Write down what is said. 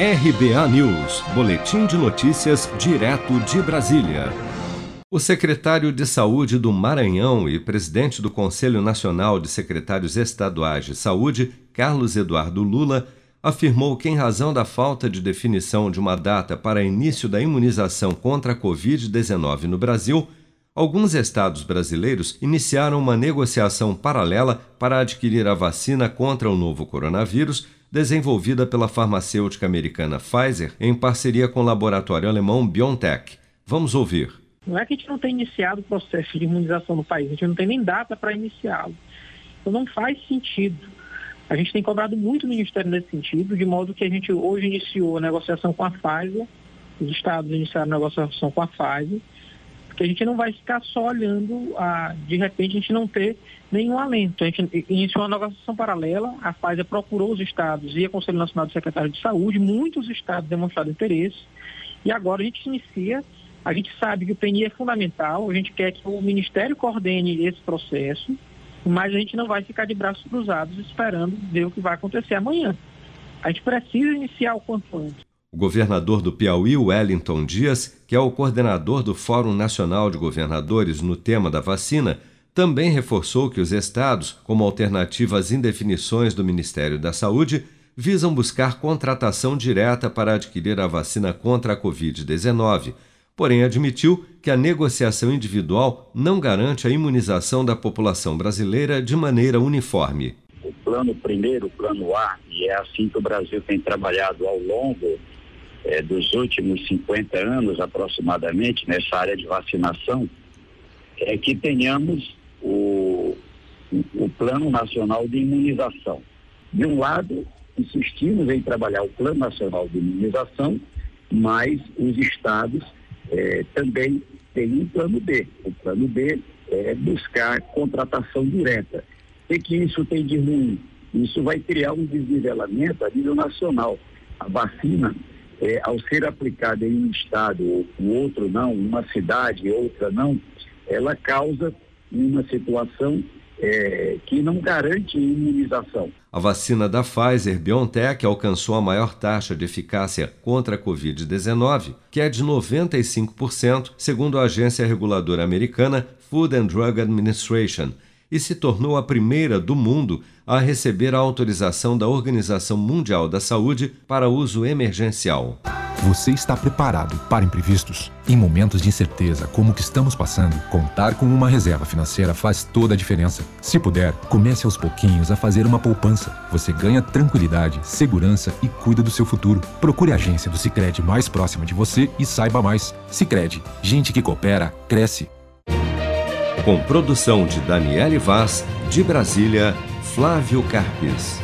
RBA News, Boletim de Notícias, direto de Brasília. O secretário de Saúde do Maranhão e presidente do Conselho Nacional de Secretários Estaduais de Saúde, Carlos Eduardo Lula, afirmou que, em razão da falta de definição de uma data para início da imunização contra a Covid-19 no Brasil, alguns estados brasileiros iniciaram uma negociação paralela para adquirir a vacina contra o novo coronavírus desenvolvida pela farmacêutica americana Pfizer em parceria com o laboratório alemão BioNTech. Vamos ouvir. Não é que a gente não tenha iniciado o processo de imunização no país, a gente não tem nem data para iniciá-lo. Então não faz sentido. A gente tem cobrado muito o Ministério nesse sentido, de modo que a gente hoje iniciou a negociação com a Pfizer, os estados iniciaram a negociação com a Pfizer, porque a gente não vai ficar só olhando, a, de repente, a gente não ter nenhum alento. A gente iniciou uma negociação paralela, a Pfizer procurou os estados e o Conselho Nacional de Secretários de Saúde, muitos estados demonstraram interesse, e agora a gente inicia, a gente sabe que o PNI é fundamental, a gente quer que o Ministério coordene esse processo, mas a gente não vai ficar de braços cruzados esperando ver o que vai acontecer amanhã. A gente precisa iniciar o quanto antes. O governador do Piauí, Wellington Dias, que é o coordenador do Fórum Nacional de Governadores no tema da vacina, também reforçou que os estados, como alternativa às indefinições do Ministério da Saúde, visam buscar contratação direta para adquirir a vacina contra a Covid-19, porém admitiu que a negociação individual não garante a imunização da população brasileira de maneira uniforme. Plano primeiro, plano A, e é assim que o Brasil tem trabalhado ao longo é, dos últimos 50 anos aproximadamente nessa área de vacinação, é que tenhamos o, o Plano Nacional de Imunização. De um lado, insistimos em trabalhar o Plano Nacional de Imunização, mas os estados é, também têm um plano B. O plano B é buscar contratação direta. O que isso tem de ruim? Isso vai criar um desnivelamento a nível nacional. A vacina é, ao ser aplicada em um estado ou outro não, uma cidade outra não, ela causa uma situação é, que não garante imunização. A vacina da Pfizer BioNTech alcançou a maior taxa de eficácia contra a Covid-19, que é de 95%, segundo a agência reguladora americana Food and Drug Administration, e se tornou a primeira do mundo a receber a autorização da Organização Mundial da Saúde para uso emergencial. Você está preparado para imprevistos? Em momentos de incerteza como o que estamos passando, contar com uma reserva financeira faz toda a diferença. Se puder, comece aos pouquinhos a fazer uma poupança. Você ganha tranquilidade, segurança e cuida do seu futuro. Procure a agência do Sicredi mais próxima de você e saiba mais. Sicredi, gente que coopera cresce. Com produção de Daniele Vaz, de Brasília, Flávio Carpes.